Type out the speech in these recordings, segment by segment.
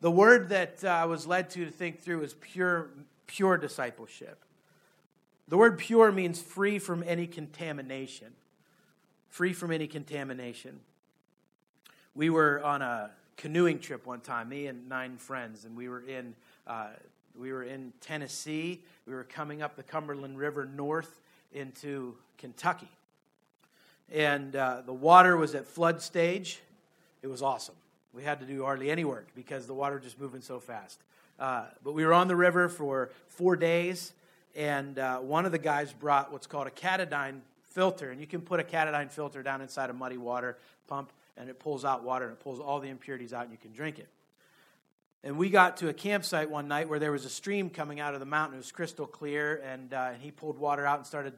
The word that uh, I was led to to think through is pure, pure discipleship. The word pure means free from any contamination. Free from any contamination. We were on a canoeing trip one time, me and nine friends, and we were in uh, we were in Tennessee. We were coming up the Cumberland River north into Kentucky, and uh, the water was at flood stage. It was awesome. We had to do hardly any work because the water just moving so fast. Uh, but we were on the river for four days, and uh, one of the guys brought what's called a Katadyn filter, and you can put a Katadyn filter down inside a muddy water pump, and it pulls out water and it pulls all the impurities out, and you can drink it. And we got to a campsite one night where there was a stream coming out of the mountain. It was crystal clear, and, uh, and he pulled water out and started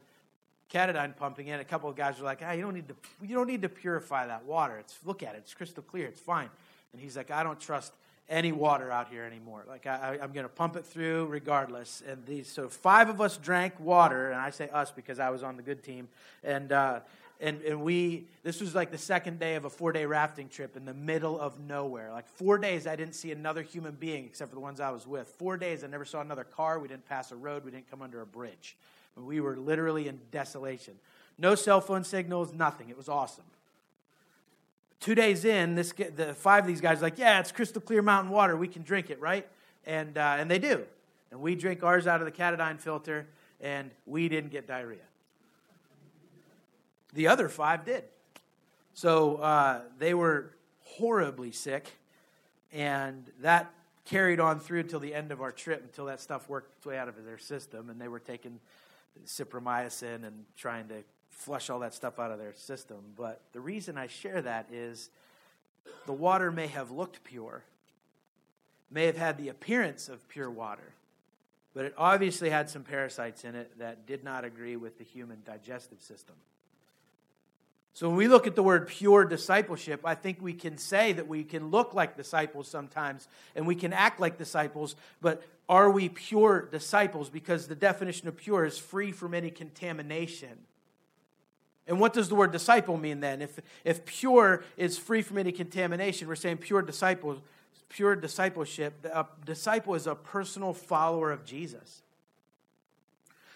Katadyn pumping in. A couple of guys were like, ah, you don't need to, you don't need to purify that water. It's look at it; it's crystal clear. It's fine." And he's like, "I don't trust any water out here anymore. Like I, am going to pump it through regardless." And these, so five of us drank water, and I say us because I was on the good team, and. Uh, and, and we this was like the second day of a four day rafting trip in the middle of nowhere like four days i didn't see another human being except for the ones i was with four days i never saw another car we didn't pass a road we didn't come under a bridge we were literally in desolation. No cell phone signals, nothing. It was awesome. Two days in, this the five of these guys like, yeah, it's crystal clear mountain water. We can drink it, right? And uh, and they do. And we drink ours out of the Katadyn filter, and we didn't get diarrhea. The other five did. So uh, they were horribly sick, and that carried on through until the end of our trip, until that stuff worked its way out of their system, and they were taking cypromycin and trying to flush all that stuff out of their system. But the reason I share that is the water may have looked pure, may have had the appearance of pure water, but it obviously had some parasites in it that did not agree with the human digestive system. So when we look at the word pure discipleship, I think we can say that we can look like disciples sometimes and we can act like disciples, but are we pure disciples? Because the definition of pure is free from any contamination. And what does the word disciple mean then? If, if pure is free from any contamination, we're saying pure disciple, pure discipleship. A disciple is a personal follower of Jesus.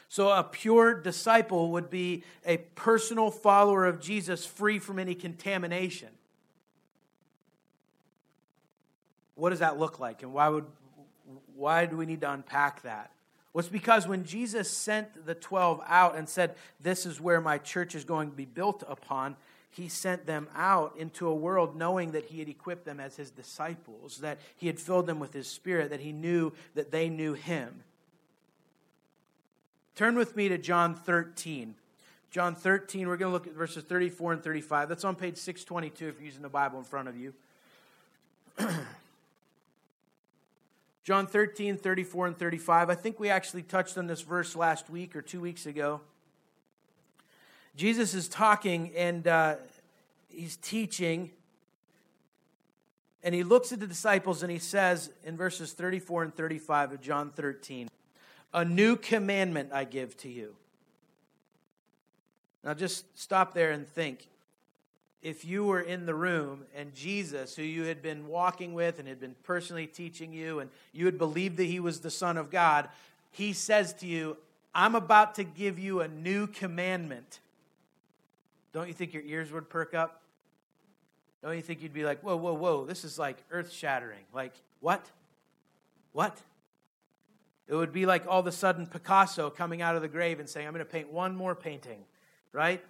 So, a pure disciple would be a personal follower of Jesus free from any contamination. What does that look like? And why, would, why do we need to unpack that? It's because when Jesus sent the 12 out and said, This is where my church is going to be built upon, he sent them out into a world knowing that he had equipped them as his disciples, that he had filled them with his spirit, that he knew that they knew him. Turn with me to John 13. John 13, we're going to look at verses 34 and 35. That's on page 622 if you're using the Bible in front of you. John 13, 34, and 35. I think we actually touched on this verse last week or two weeks ago. Jesus is talking and uh, he's teaching. And he looks at the disciples and he says in verses 34 and 35 of John 13, a new commandment I give to you. Now just stop there and think. If you were in the room and Jesus, who you had been walking with and had been personally teaching you, and you had believed that he was the Son of God, he says to you, I'm about to give you a new commandment. Don't you think your ears would perk up? Don't you think you'd be like, whoa, whoa, whoa, this is like earth shattering? Like, what? What? It would be like all of a sudden Picasso coming out of the grave and saying, I'm going to paint one more painting, right?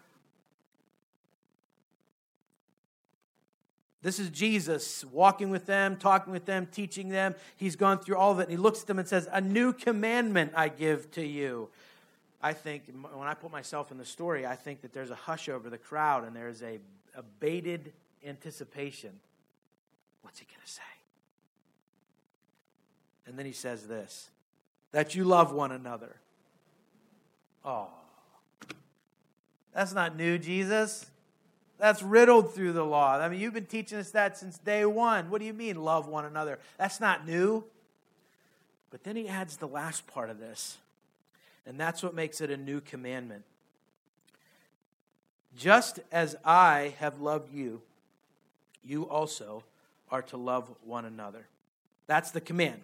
This is Jesus walking with them, talking with them, teaching them. He's gone through all of it. And he looks at them and says, A new commandment I give to you. I think, when I put myself in the story, I think that there's a hush over the crowd and there's a, a bated anticipation. What's he going to say? And then he says this that you love one another. Oh, that's not new, Jesus. That's riddled through the law. I mean, you've been teaching us that since day one. What do you mean, love one another? That's not new. But then he adds the last part of this, and that's what makes it a new commandment. Just as I have loved you, you also are to love one another. That's the command.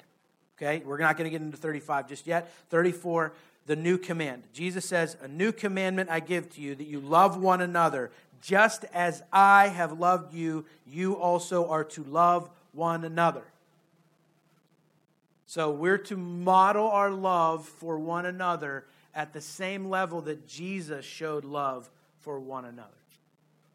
Okay, we're not going to get into 35 just yet. 34, the new command. Jesus says, A new commandment I give to you that you love one another. Just as I have loved you, you also are to love one another. So we're to model our love for one another at the same level that Jesus showed love for one another.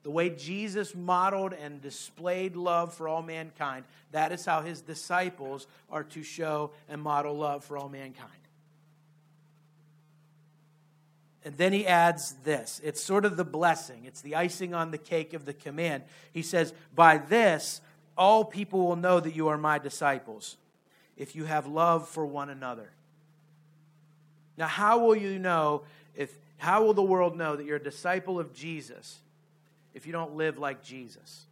The way Jesus modeled and displayed love for all mankind, that is how his disciples are to show and model love for all mankind. And then he adds this it's sort of the blessing, it's the icing on the cake of the command. He says, By this, all people will know that you are my disciples, if you have love for one another. Now, how will you know if, how will the world know that you're a disciple of Jesus if you don't live like Jesus.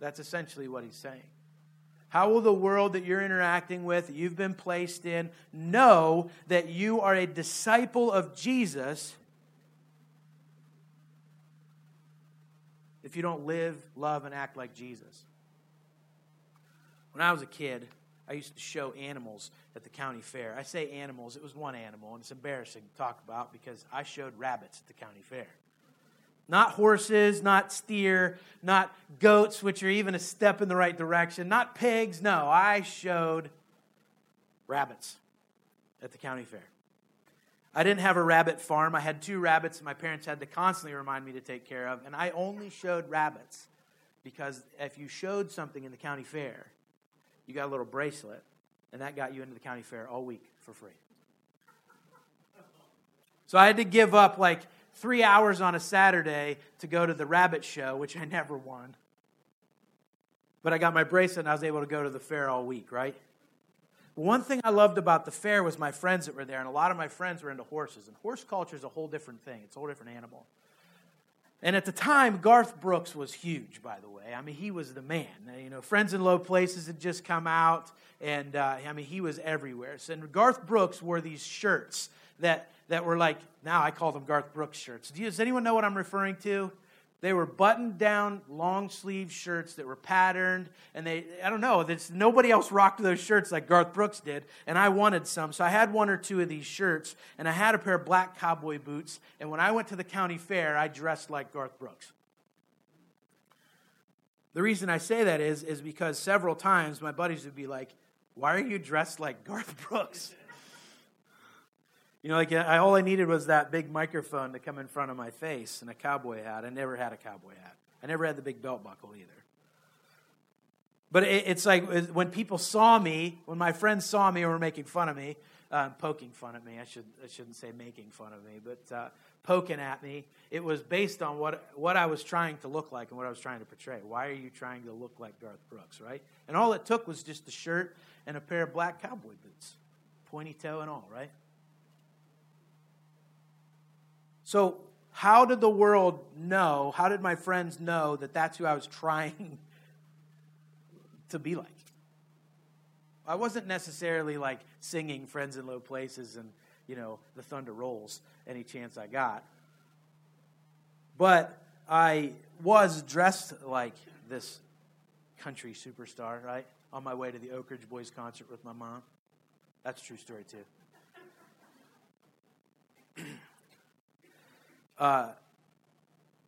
That's essentially what he's saying. How will the world that you're interacting with, that you've been placed in, know that you are a disciple of Jesus if you don't live, love, and act like Jesus? When I was a kid, I used to show animals at the county fair. I say animals, it was one animal, and it's embarrassing to talk about because I showed rabbits at the county fair. Not horses, not steer, not goats, which are even a step in the right direction, not pigs. No, I showed rabbits at the county fair. I didn't have a rabbit farm. I had two rabbits my parents had to constantly remind me to take care of, and I only showed rabbits because if you showed something in the county fair, you got a little bracelet, and that got you into the county fair all week for free. So I had to give up like three hours on a Saturday to go to the rabbit show, which I never won. But I got my bracelet and I was able to go to the fair all week, right? One thing I loved about the fair was my friends that were there, and a lot of my friends were into horses. And horse culture is a whole different thing, it's a whole different animal. And at the time, Garth Brooks was huge, by the way. I mean, he was the man. You know, Friends in Low Places had just come out, and uh, I mean, he was everywhere. So, and Garth Brooks wore these shirts that that were like, now I call them Garth Brooks shirts. Does anyone know what I'm referring to? They were buttoned down, long sleeve shirts that were patterned, and they, I don't know, nobody else rocked those shirts like Garth Brooks did, and I wanted some. So I had one or two of these shirts, and I had a pair of black cowboy boots, and when I went to the county fair, I dressed like Garth Brooks. The reason I say that is, is because several times my buddies would be like, Why are you dressed like Garth Brooks? You know, like I, all I needed was that big microphone to come in front of my face and a cowboy hat. I never had a cowboy hat. I never had the big belt buckle either. But it, it's like when people saw me, when my friends saw me and were making fun of me, uh, poking fun at me. I should I shouldn't say making fun of me, but uh, poking at me. It was based on what what I was trying to look like and what I was trying to portray. Why are you trying to look like Garth Brooks, right? And all it took was just a shirt and a pair of black cowboy boots, pointy toe and all, right? So, how did the world know? How did my friends know that that's who I was trying to be like? I wasn't necessarily like singing Friends in Low Places and, you know, the thunder rolls any chance I got. But I was dressed like this country superstar, right? On my way to the Oak Ridge Boys concert with my mom. That's a true story, too. Uh,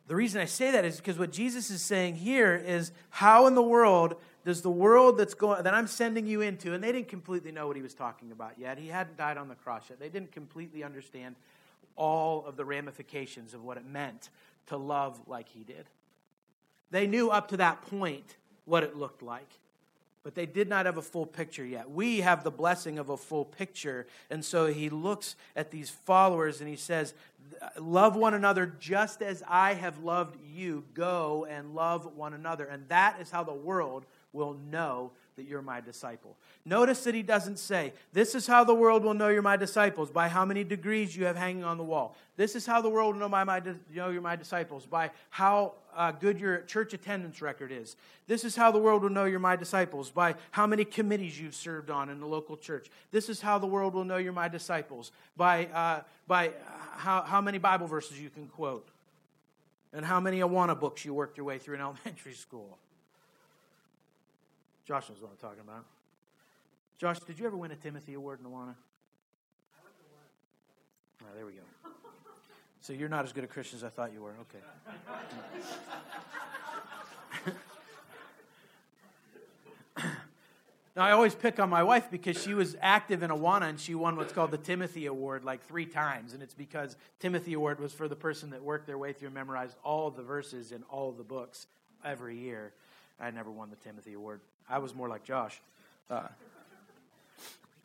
the reason I say that is because what Jesus is saying here is how in the world does the world that's going that I'm sending you into, and they didn't completely know what he was talking about yet. He hadn't died on the cross yet. They didn't completely understand all of the ramifications of what it meant to love like he did. They knew up to that point what it looked like but they did not have a full picture yet. We have the blessing of a full picture. And so he looks at these followers and he says, Love one another just as I have loved you. Go and love one another. And that is how the world will know that you're my disciple. Notice that he doesn't say, This is how the world will know you're my disciples, by how many degrees you have hanging on the wall. This is how the world will know, my, my, know you're my disciples, by how uh, good your church attendance record is. This is how the world will know you're my disciples, by how many committees you've served on in the local church. This is how the world will know you're my disciples, by, uh, by how, how many Bible verses you can quote, and how many Awana books you worked your way through in elementary school. Josh knows what I'm talking about. Josh, did you ever win a Timothy Award in Awana? Oh, there we go. So you're not as good a Christian as I thought you were. Okay. now, I always pick on my wife because she was active in Awana and she won what's called the Timothy Award like three times. And it's because Timothy Award was for the person that worked their way through and memorized all the verses in all the books every year. I never won the Timothy Award. I was more like Josh. Uh,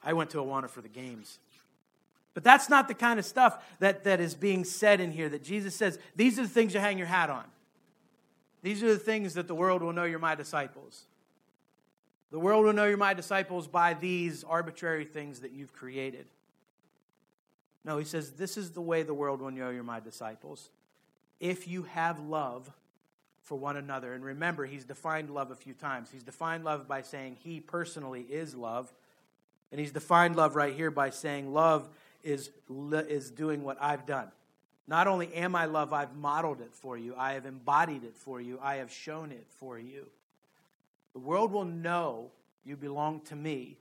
I went to Awana for the games. But that's not the kind of stuff that, that is being said in here that Jesus says, these are the things you hang your hat on. These are the things that the world will know you're my disciples. The world will know you're my disciples by these arbitrary things that you've created. No, he says, this is the way the world will know you're my disciples. If you have love for one another. And remember, he's defined love a few times. He's defined love by saying he personally is love. And he's defined love right here by saying love is, is doing what I've done. Not only am I love, I've modeled it for you, I have embodied it for you, I have shown it for you. The world will know you belong to me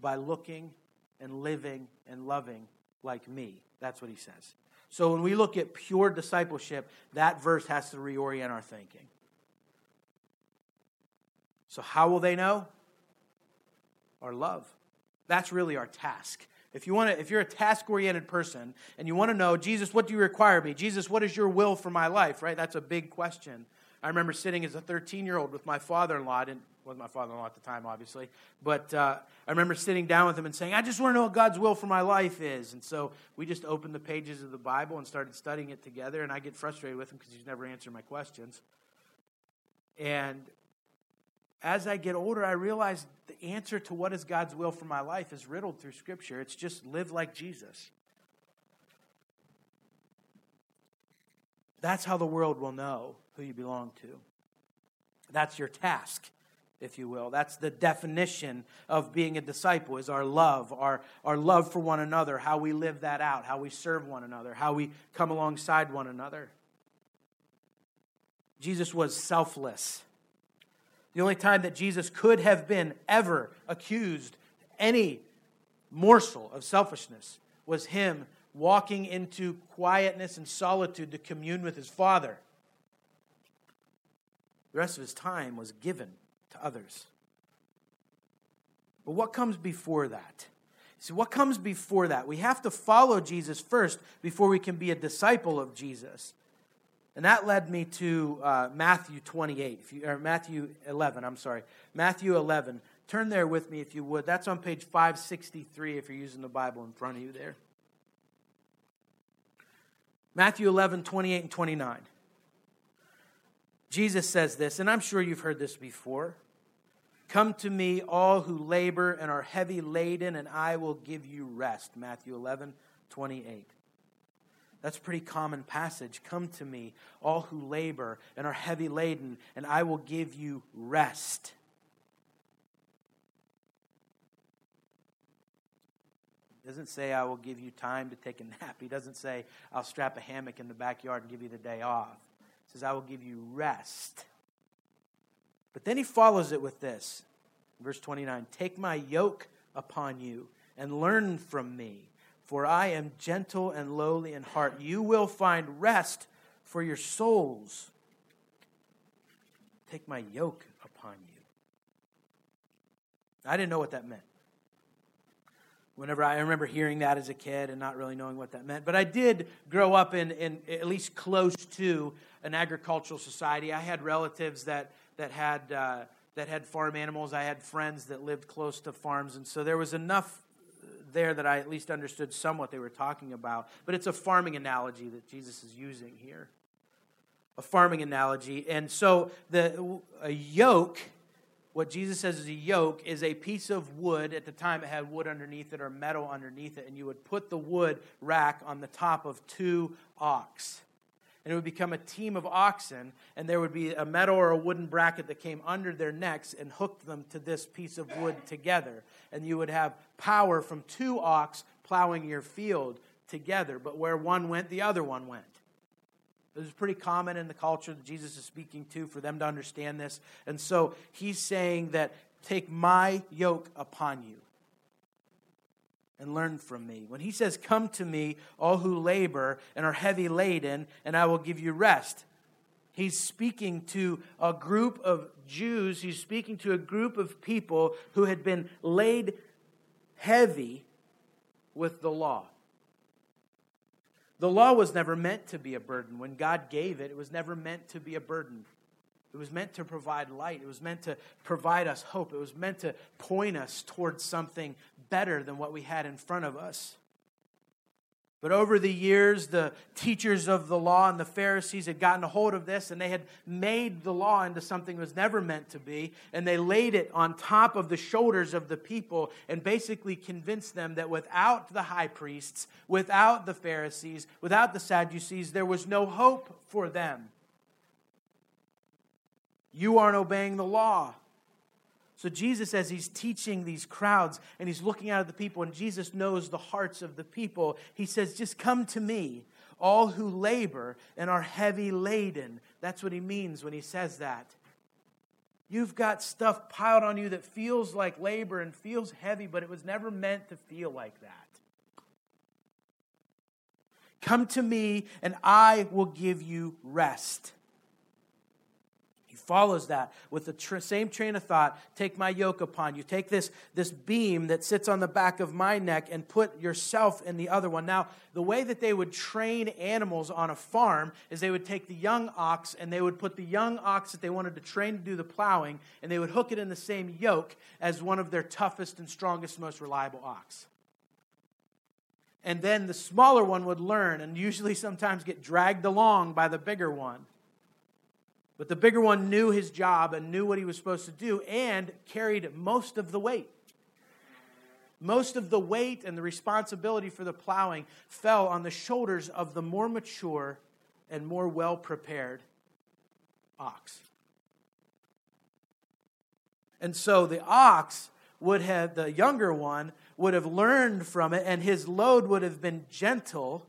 by looking and living and loving like me. That's what he says. So when we look at pure discipleship, that verse has to reorient our thinking. So, how will they know? Our love. That's really our task. If you want to, if you're a task-oriented person and you want to know, Jesus, what do you require me? Jesus, what is your will for my life? Right? That's a big question. I remember sitting as a 13-year-old with my father-in-law. Didn't wasn't my father-in-law at the time, obviously, but uh, I remember sitting down with him and saying, "I just want to know what God's will for my life is." And so we just opened the pages of the Bible and started studying it together. And I get frustrated with him because he's never answered my questions. And as I get older, I realize the answer to what is God's will for my life is riddled through Scripture. It's just live like Jesus. That's how the world will know who you belong to. That's your task, if you will. That's the definition of being a disciple is our love, our, our love for one another, how we live that out, how we serve one another, how we come alongside one another. Jesus was selfless. The only time that Jesus could have been ever accused any morsel of selfishness was him walking into quietness and solitude to commune with his Father. The rest of his time was given to others. But what comes before that? See, what comes before that? We have to follow Jesus first before we can be a disciple of Jesus. And that led me to uh, Matthew 28, if you, or Matthew 11, I'm sorry. Matthew 11. Turn there with me if you would. That's on page 563 if you're using the Bible in front of you there. Matthew 11, 28 and 29. Jesus says this, and I'm sure you've heard this before. Come to me, all who labor and are heavy laden, and I will give you rest. Matthew 11, 28. That's a pretty common passage. Come to me, all who labor and are heavy laden, and I will give you rest. He doesn't say, I will give you time to take a nap. He doesn't say, I'll strap a hammock in the backyard and give you the day off. Says, I will give you rest. But then he follows it with this. Verse 29 Take my yoke upon you and learn from me for I am gentle and lowly in heart. You will find rest for your souls. Take my yoke upon you. I didn't know what that meant. Whenever I, remember hearing that as a kid and not really knowing what that meant, but I did grow up in, in at least close to an agricultural society. I had relatives that that had uh, that had farm animals. I had friends that lived close to farms, and so there was enough there that I at least understood somewhat they were talking about. But it's a farming analogy that Jesus is using here. A farming analogy. And so the a yoke, what Jesus says is a yoke, is a piece of wood. At the time, it had wood underneath it or metal underneath it. And you would put the wood rack on the top of two ox and it would become a team of oxen, and there would be a metal or a wooden bracket that came under their necks and hooked them to this piece of wood together. And you would have power from two ox plowing your field together, but where one went, the other one went. This was pretty common in the culture that Jesus is speaking to for them to understand this. And so he's saying that Take my yoke upon you and learn from me. When he says, Come to me, all who labor and are heavy laden, and I will give you rest, he's speaking to a group of Jews, he's speaking to a group of people who had been laid heavy with the law. The law was never meant to be a burden. When God gave it, it was never meant to be a burden. It was meant to provide light. It was meant to provide us hope. It was meant to point us towards something better than what we had in front of us. But over the years, the teachers of the law and the Pharisees had gotten a hold of this and they had made the law into something it was never meant to be. And they laid it on top of the shoulders of the people and basically convinced them that without the high priests, without the Pharisees, without the Sadducees, there was no hope for them. You aren't obeying the law. So Jesus, as he's teaching these crowds and he's looking out at the people, and Jesus knows the hearts of the people, he says, Just come to me, all who labor and are heavy laden. That's what he means when he says that. You've got stuff piled on you that feels like labor and feels heavy, but it was never meant to feel like that. Come to me, and I will give you rest follows that with the tr- same train of thought take my yoke upon you. Take this this beam that sits on the back of my neck and put yourself in the other one. Now the way that they would train animals on a farm is they would take the young ox and they would put the young ox that they wanted to train to do the plowing and they would hook it in the same yoke as one of their toughest and strongest most reliable ox. And then the smaller one would learn and usually sometimes get dragged along by the bigger one but the bigger one knew his job and knew what he was supposed to do and carried most of the weight. Most of the weight and the responsibility for the plowing fell on the shoulders of the more mature and more well prepared ox. And so the ox would have, the younger one, would have learned from it, and his load would have been gentle.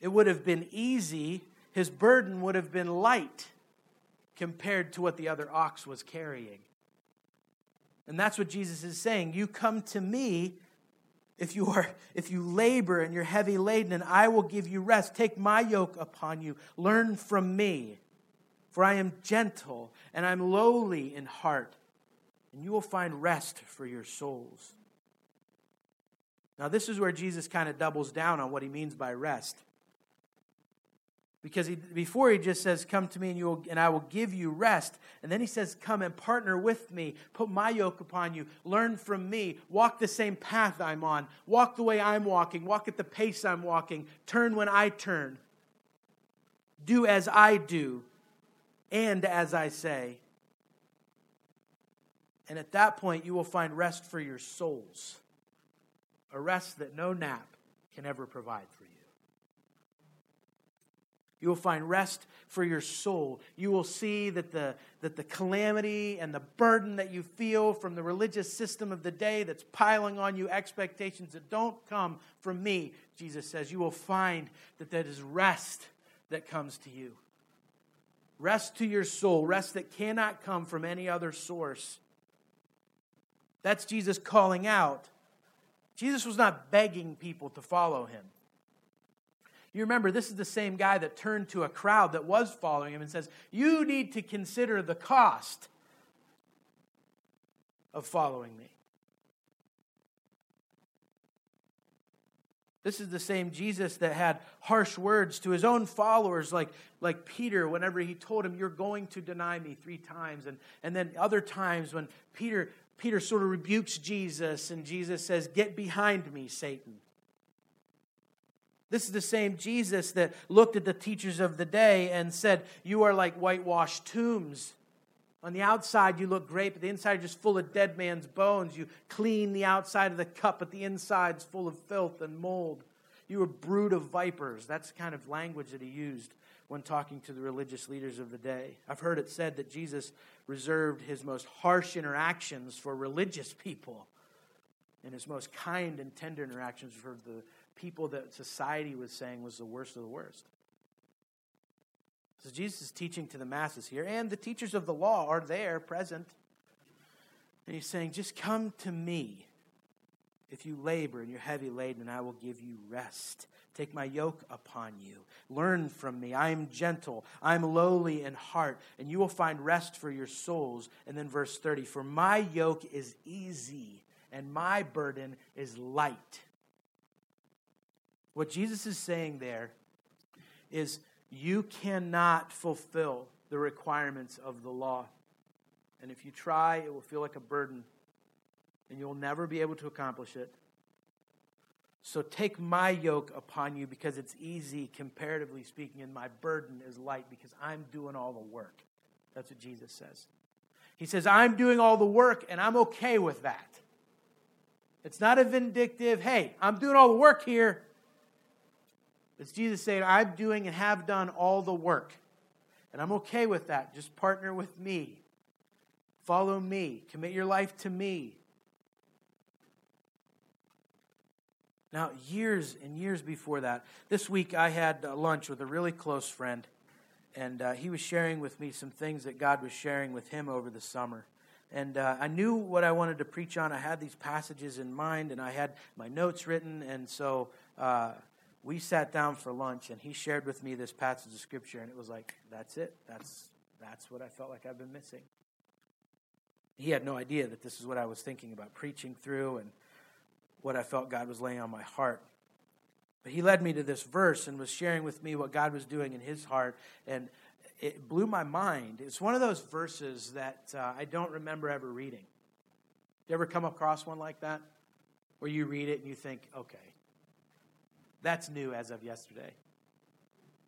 It would have been easy his burden would have been light compared to what the other ox was carrying. And that's what Jesus is saying. You come to me if you are if you labor and you're heavy laden and I will give you rest. Take my yoke upon you. Learn from me. For I am gentle and I'm lowly in heart, and you will find rest for your souls. Now, this is where Jesus kind of doubles down on what he means by rest. Because he, before he just says, Come to me and, you will, and I will give you rest. And then he says, Come and partner with me. Put my yoke upon you. Learn from me. Walk the same path I'm on. Walk the way I'm walking. Walk at the pace I'm walking. Turn when I turn. Do as I do and as I say. And at that point, you will find rest for your souls. A rest that no nap can ever provide for you. Will find rest for your soul. You will see that the, that the calamity and the burden that you feel from the religious system of the day that's piling on you expectations that don't come from me, Jesus says, you will find that that is rest that comes to you. Rest to your soul, rest that cannot come from any other source. That's Jesus calling out. Jesus was not begging people to follow him. You remember, this is the same guy that turned to a crowd that was following him and says, You need to consider the cost of following me. This is the same Jesus that had harsh words to his own followers, like, like Peter, whenever he told him, You're going to deny me three times. And, and then other times when Peter, Peter sort of rebukes Jesus, and Jesus says, Get behind me, Satan. This is the same Jesus that looked at the teachers of the day and said, You are like whitewashed tombs. On the outside, you look great, but the inside is just full of dead man's bones. You clean the outside of the cup, but the inside's full of filth and mold. You are brood of vipers. That's the kind of language that he used when talking to the religious leaders of the day. I've heard it said that Jesus reserved his most harsh interactions for religious people and his most kind and tender interactions for the people that society was saying was the worst of the worst. So Jesus is teaching to the masses here, and the teachers of the law are there present. And he's saying, Just come to me if you labor and you're heavy laden, and I will give you rest. Take my yoke upon you. Learn from me. I am gentle. I am lowly in heart, and you will find rest for your souls. And then verse 30 For my yoke is easy, and my burden is light. What Jesus is saying there is you cannot fulfill the requirements of the law. And if you try, it will feel like a burden, and you'll never be able to accomplish it. So take my yoke upon you because it's easy, comparatively speaking, and my burden is light because I'm doing all the work. That's what Jesus says. He says, I'm doing all the work, and I'm okay with that. It's not a vindictive, hey, I'm doing all the work here. It's Jesus saying, I'm doing and have done all the work. And I'm okay with that. Just partner with me. Follow me. Commit your life to me. Now, years and years before that, this week I had lunch with a really close friend, and uh, he was sharing with me some things that God was sharing with him over the summer. And uh, I knew what I wanted to preach on. I had these passages in mind, and I had my notes written, and so uh, we sat down for lunch, and he shared with me this passage of Scripture, and it was like, that's it. That's, that's what I felt like I've been missing. He had no idea that this is what I was thinking about preaching through and what I felt God was laying on my heart. But he led me to this verse and was sharing with me what God was doing in his heart, and it blew my mind. It's one of those verses that uh, I don't remember ever reading. You ever come across one like that? Where you read it and you think, okay, that's new as of yesterday.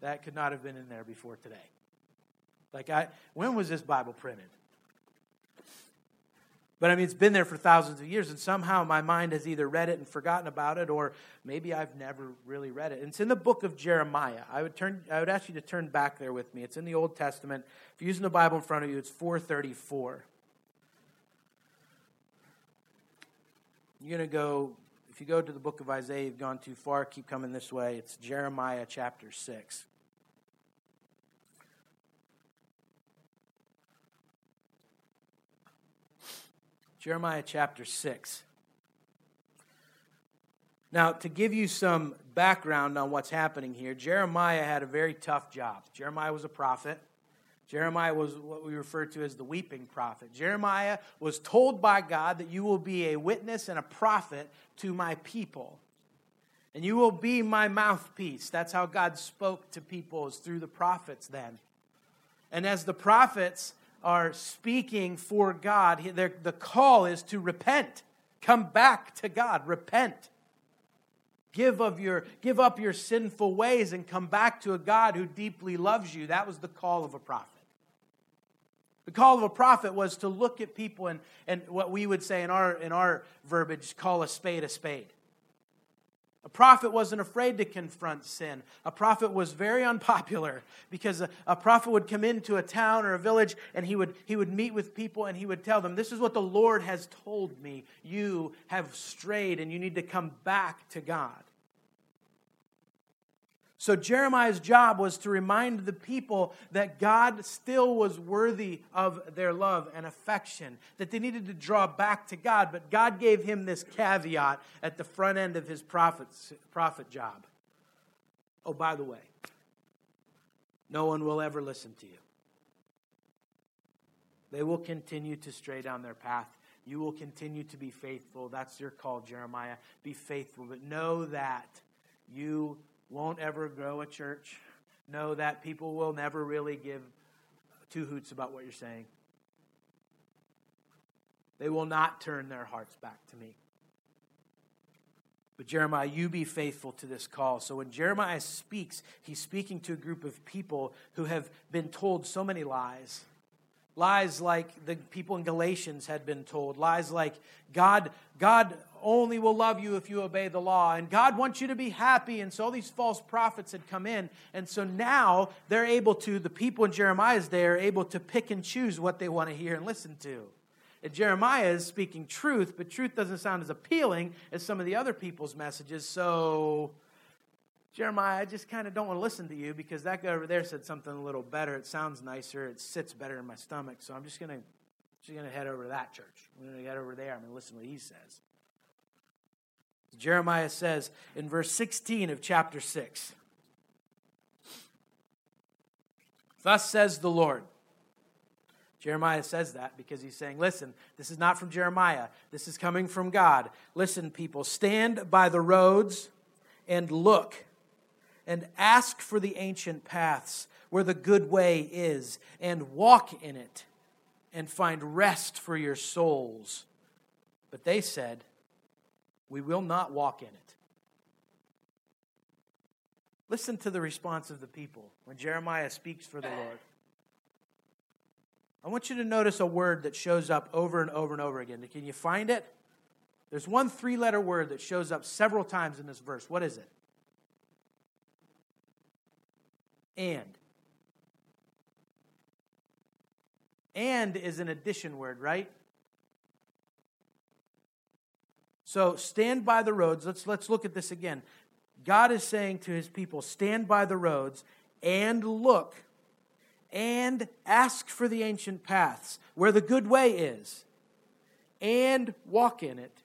That could not have been in there before today. Like, I, when was this Bible printed? But I mean, it's been there for thousands of years, and somehow my mind has either read it and forgotten about it, or maybe I've never really read it. And it's in the book of Jeremiah. I would turn. I would ask you to turn back there with me. It's in the Old Testament. If you're using the Bible in front of you, it's 434. You're going to go. If you go to the book of Isaiah, you've gone too far. Keep coming this way. It's Jeremiah chapter six. Jeremiah chapter 6. Now, to give you some background on what's happening here, Jeremiah had a very tough job. Jeremiah was a prophet. Jeremiah was what we refer to as the weeping prophet. Jeremiah was told by God that you will be a witness and a prophet to my people. And you will be my mouthpiece. That's how God spoke to people, is through the prophets then. And as the prophets are speaking for God, the call is to repent. Come back to God. Repent. Give, of your, give up your sinful ways and come back to a God who deeply loves you. That was the call of a prophet. The call of a prophet was to look at people and, and what we would say in our, in our verbiage, call a spade a spade. A prophet wasn't afraid to confront sin. A prophet was very unpopular because a, a, prophet would come into a town or a village and he would, he would meet with people and he would tell them, This is what the Lord has told me. You have strayed and you need to come back to God. So Jeremiah's job was to remind the people that God still was worthy of their love and affection, that they needed to draw back to God. But God gave him this caveat at the front end of his prophet's, prophet job. Oh, by the way, no one will ever listen to you. They will continue to stray down their path. You will continue to be faithful. That's your call, Jeremiah. Be faithful. But know that you won't ever grow a church. Know that people will never really give two hoots about what you're saying. They will not turn their hearts back to me. But Jeremiah, you be faithful to this call. So when Jeremiah speaks, he's speaking to a group of people who have been told so many lies Lies like the people in Galatians had been told. Lies like God, God only will love you if you obey the law. And God wants you to be happy. And so these false prophets had come in. And so now they're able to, the people in Jeremiah's day are able to pick and choose what they want to hear and listen to. And Jeremiah is speaking truth, but truth doesn't sound as appealing as some of the other people's messages. So Jeremiah, I just kind of don't want to listen to you because that guy over there said something a little better. It sounds nicer. It sits better in my stomach. So I'm just going to She's going to head over to that church. We're going to head over there. I'm going to listen to what he says. Jeremiah says in verse 16 of chapter 6 Thus says the Lord. Jeremiah says that because he's saying, Listen, this is not from Jeremiah. This is coming from God. Listen, people, stand by the roads and look and ask for the ancient paths where the good way is and walk in it and find rest for your souls. But they said, We will not walk in it. Listen to the response of the people when Jeremiah speaks for the Lord. I want you to notice a word that shows up over and over and over again. Can you find it? There's one three letter word that shows up several times in this verse. What is it? And. And is an addition word, right? So stand by the roads. Let's, let's look at this again. God is saying to his people, stand by the roads and look and ask for the ancient paths where the good way is and walk in it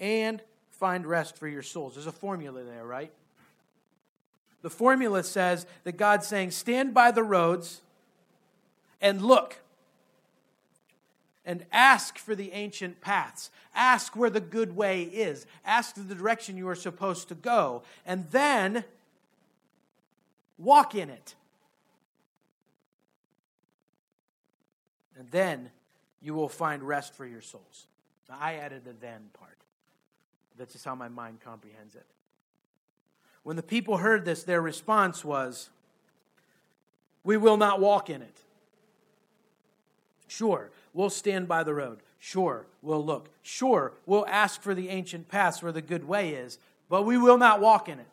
and find rest for your souls. There's a formula there, right? The formula says that God's saying, stand by the roads and look and ask for the ancient paths. Ask where the good way is. Ask the direction you are supposed to go. And then walk in it. And then you will find rest for your souls. Now, I added the then part. That's just how my mind comprehends it. When the people heard this, their response was, We will not walk in it. Sure, we'll stand by the road. Sure, we'll look. Sure, we'll ask for the ancient paths where the good way is, but we will not walk in it.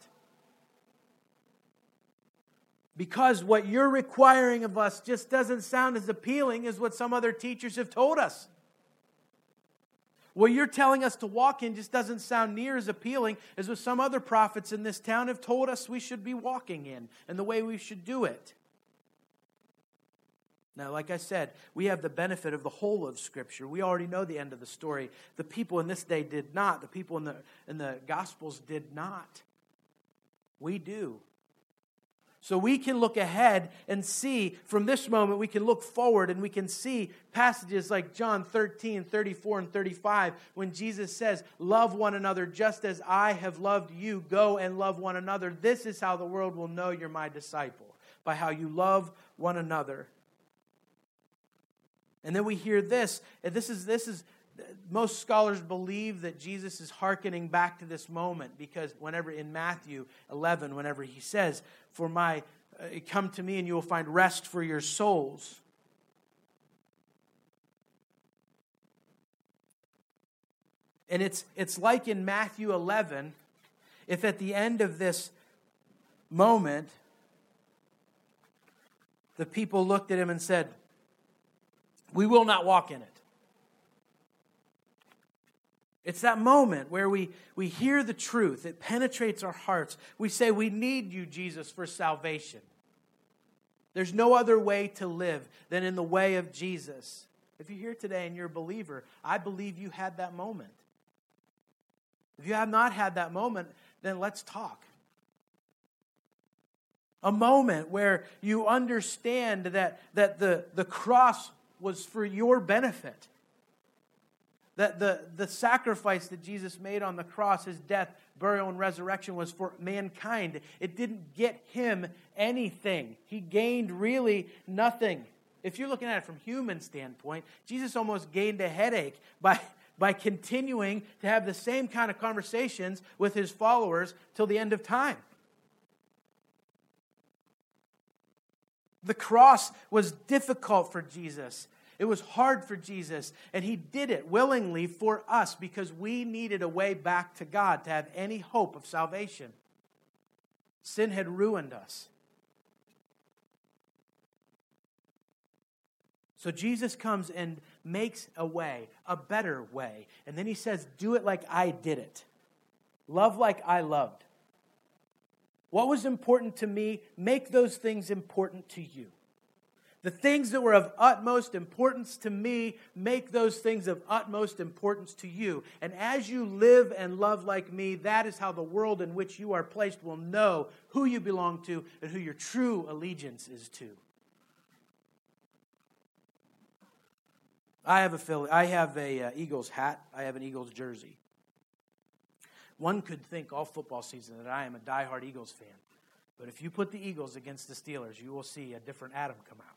Because what you're requiring of us just doesn't sound as appealing as what some other teachers have told us. What you're telling us to walk in just doesn't sound near as appealing as what some other prophets in this town have told us we should be walking in and the way we should do it. Now, like I said, we have the benefit of the whole of Scripture. We already know the end of the story. The people in this day did not. The people in the, in the Gospels did not. We do. So we can look ahead and see from this moment, we can look forward and we can see passages like John 13, 34, and 35, when Jesus says, Love one another just as I have loved you. Go and love one another. This is how the world will know you're my disciple, by how you love one another. And then we hear this. This is, this is, most scholars believe that Jesus is hearkening back to this moment because whenever in Matthew 11, whenever he says, For my, uh, come to me and you will find rest for your souls. And it's, it's like in Matthew 11, if at the end of this moment, the people looked at him and said, we will not walk in it. It's that moment where we, we hear the truth, it penetrates our hearts. We say, We need you, Jesus, for salvation. There's no other way to live than in the way of Jesus. If you're here today and you're a believer, I believe you had that moment. If you have not had that moment, then let's talk. A moment where you understand that, that the, the cross was for your benefit. That the, the sacrifice that Jesus made on the cross, his death, burial, and resurrection, was for mankind. It didn't get him anything. He gained really nothing. If you're looking at it from human standpoint, Jesus almost gained a headache by, by continuing to have the same kind of conversations with his followers till the end of time. The cross was difficult for Jesus. It was hard for Jesus, and he did it willingly for us because we needed a way back to God to have any hope of salvation. Sin had ruined us. So Jesus comes and makes a way, a better way. And then he says, Do it like I did it. Love like I loved. What was important to me, make those things important to you. The things that were of utmost importance to me make those things of utmost importance to you. And as you live and love like me, that is how the world in which you are placed will know who you belong to and who your true allegiance is to. I have a Philly, I have a uh, Eagles hat. I have an Eagles jersey. One could think all football season that I am a diehard Eagles fan. But if you put the Eagles against the Steelers, you will see a different Adam come out.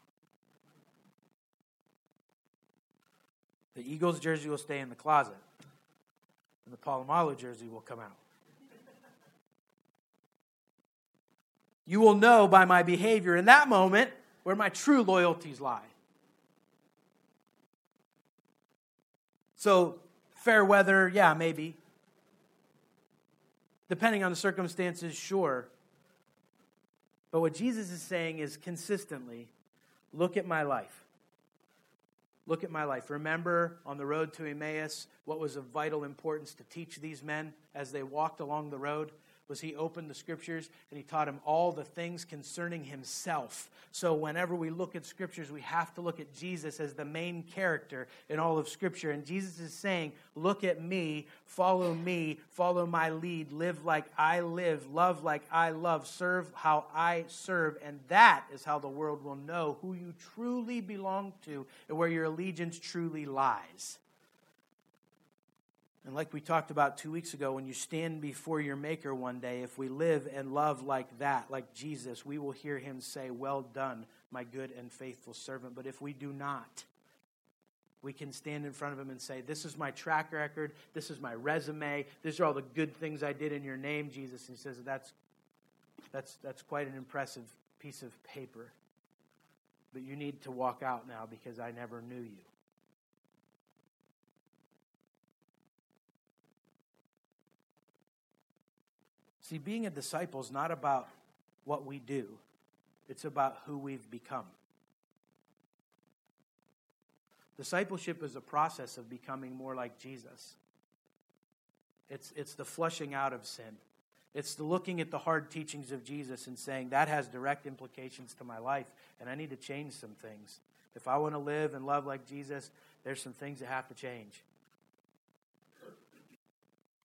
The Eagles jersey will stay in the closet, and the Polamalu jersey will come out. You will know by my behavior in that moment where my true loyalties lie. So, fair weather, yeah, maybe. Depending on the circumstances, sure. But what Jesus is saying is consistently look at my life. Look at my life. Remember on the road to Emmaus what was of vital importance to teach these men as they walked along the road? Was he opened the scriptures and he taught him all the things concerning himself. So whenever we look at scriptures, we have to look at Jesus as the main character in all of scripture. And Jesus is saying, Look at me, follow me, follow my lead, live like I live, love like I love, serve how I serve. And that is how the world will know who you truly belong to and where your allegiance truly lies. And like we talked about two weeks ago, when you stand before your Maker one day, if we live and love like that, like Jesus, we will hear him say, Well done, my good and faithful servant. But if we do not, we can stand in front of him and say, This is my track record. This is my resume. These are all the good things I did in your name, Jesus. And he says, That's, that's, that's quite an impressive piece of paper. But you need to walk out now because I never knew you. See, being a disciple is not about what we do, it's about who we've become. Discipleship is a process of becoming more like Jesus. It's, it's the flushing out of sin. It's the looking at the hard teachings of Jesus and saying, that has direct implications to my life, and I need to change some things. If I want to live and love like Jesus, there's some things that have to change.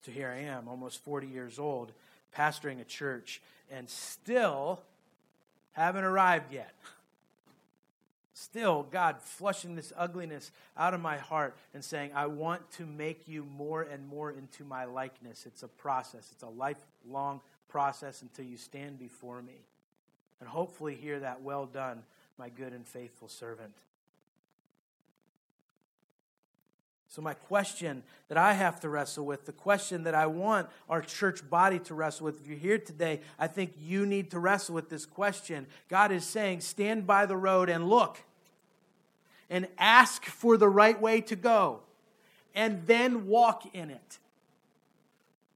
So here I am, almost 40 years old, pastoring a church and still haven't arrived yet. Still, God flushing this ugliness out of my heart and saying, I want to make you more and more into my likeness. It's a process, it's a lifelong process until you stand before me. And hopefully, hear that, well done, my good and faithful servant. So, my question that I have to wrestle with, the question that I want our church body to wrestle with, if you're here today, I think you need to wrestle with this question. God is saying, stand by the road and look and ask for the right way to go and then walk in it.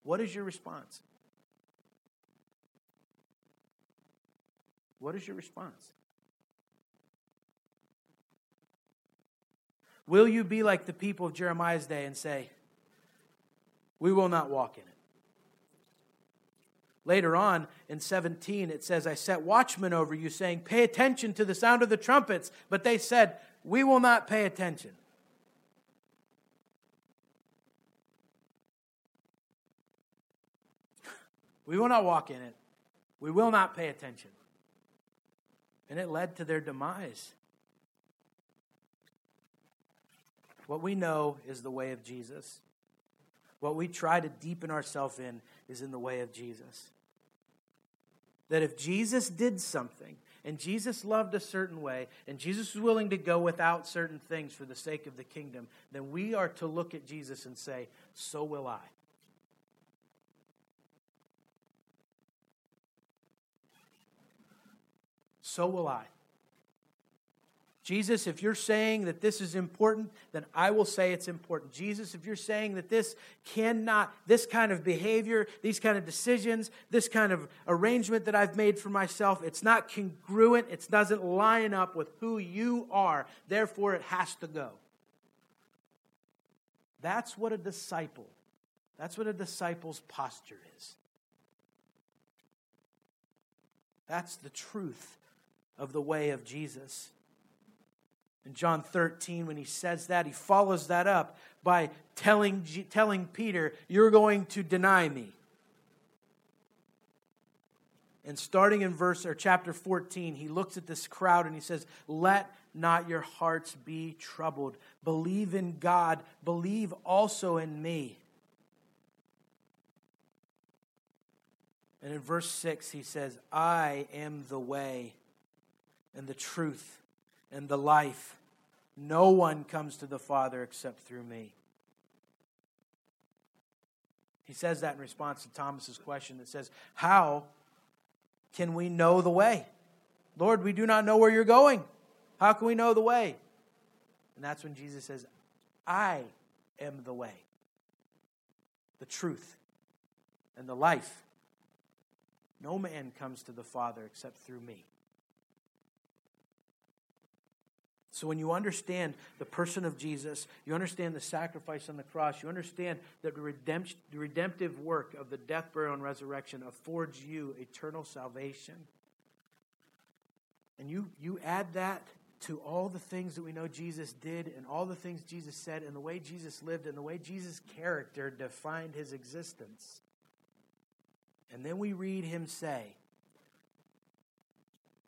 What is your response? What is your response? Will you be like the people of Jeremiah's day and say, We will not walk in it? Later on in 17, it says, I set watchmen over you, saying, Pay attention to the sound of the trumpets. But they said, We will not pay attention. We will not walk in it. We will not pay attention. And it led to their demise. What we know is the way of Jesus. What we try to deepen ourselves in is in the way of Jesus. That if Jesus did something, and Jesus loved a certain way, and Jesus was willing to go without certain things for the sake of the kingdom, then we are to look at Jesus and say, So will I. So will I. Jesus, if you're saying that this is important, then I will say it's important. Jesus, if you're saying that this cannot, this kind of behavior, these kind of decisions, this kind of arrangement that I've made for myself, it's not congruent, it doesn't line up with who you are, therefore it has to go. That's what a disciple, that's what a disciple's posture is. That's the truth of the way of Jesus. In John 13, when he says that, he follows that up by telling, telling Peter, You're going to deny me. And starting in verse or chapter 14, he looks at this crowd and he says, Let not your hearts be troubled. Believe in God, believe also in me. And in verse 6, he says, I am the way and the truth and the life. No one comes to the Father except through me. He says that in response to Thomas's question that says, How can we know the way? Lord, we do not know where you're going. How can we know the way? And that's when Jesus says, I am the way, the truth, and the life. No man comes to the Father except through me. So, when you understand the person of Jesus, you understand the sacrifice on the cross, you understand that the, redemptive work of the death, burial, and resurrection affords you eternal salvation. And you, you add that to all the things that we know Jesus did, and all the things Jesus said, and the way Jesus lived, and the way Jesus' character defined his existence. And then we read him say,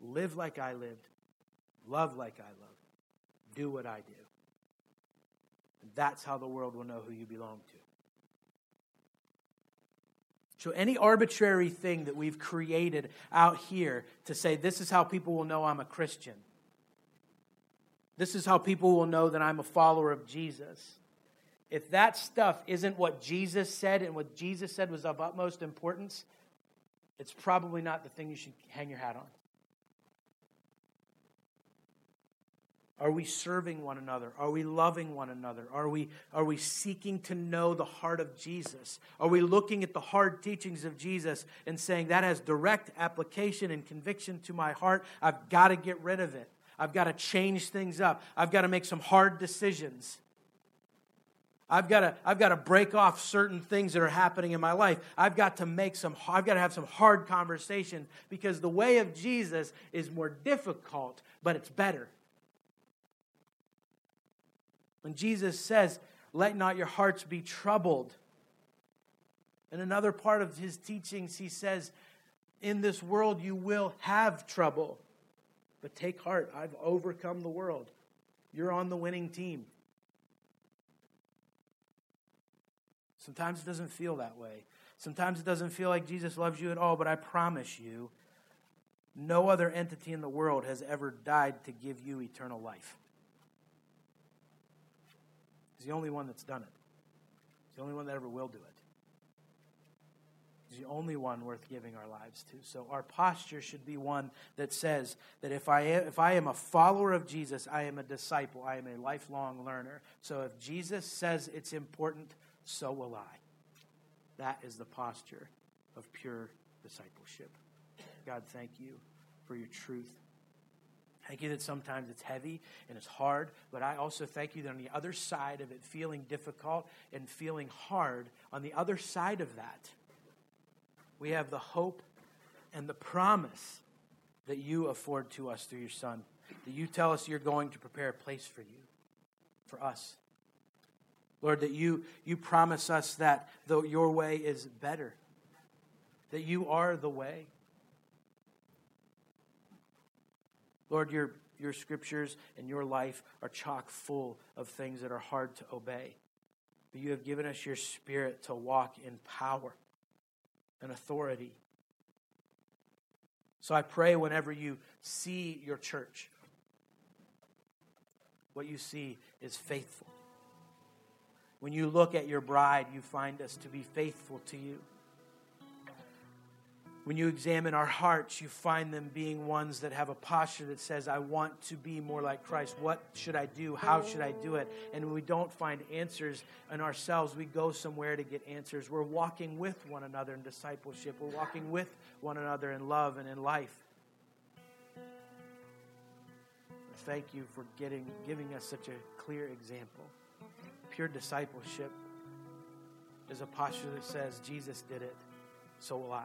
Live like I lived, love like I loved, do what I do. And that's how the world will know who you belong to. So, any arbitrary thing that we've created out here to say this is how people will know I'm a Christian, this is how people will know that I'm a follower of Jesus if that stuff isn't what Jesus said and what Jesus said was of utmost importance, it's probably not the thing you should hang your hat on. Are we serving one another? Are we loving one another? Are we, are we seeking to know the heart of Jesus? Are we looking at the hard teachings of Jesus and saying that has direct application and conviction to my heart? I've got to get rid of it. I've got to change things up. I've got to make some hard decisions. I've got to I've got to break off certain things that are happening in my life. I've got to make some I've got to have some hard conversation because the way of Jesus is more difficult, but it's better. When Jesus says, "Let not your hearts be troubled." In another part of his teachings he says, "In this world you will have trouble, but take heart, I've overcome the world." You're on the winning team. Sometimes it doesn't feel that way. Sometimes it doesn't feel like Jesus loves you at all, but I promise you, no other entity in the world has ever died to give you eternal life. The only one that's done it. He's the only one that ever will do it. He's the only one worth giving our lives to. So our posture should be one that says that if I am, if I am a follower of Jesus, I am a disciple, I am a lifelong learner. So if Jesus says it's important, so will I. That is the posture of pure discipleship. God, thank you for your truth. Thank you that sometimes it's heavy and it's hard, but I also thank you that on the other side of it feeling difficult and feeling hard, on the other side of that, we have the hope and the promise that you afford to us through your Son. That you tell us you're going to prepare a place for you, for us. Lord, that you, you promise us that though your way is better, that you are the way. Lord, your, your scriptures and your life are chock full of things that are hard to obey. But you have given us your spirit to walk in power and authority. So I pray whenever you see your church, what you see is faithful. When you look at your bride, you find us to be faithful to you. When you examine our hearts, you find them being ones that have a posture that says, I want to be more like Christ. What should I do? How should I do it? And when we don't find answers in ourselves, we go somewhere to get answers. We're walking with one another in discipleship, we're walking with one another in love and in life. Thank you for getting, giving us such a clear example. Pure discipleship is a posture that says, Jesus did it, so will I.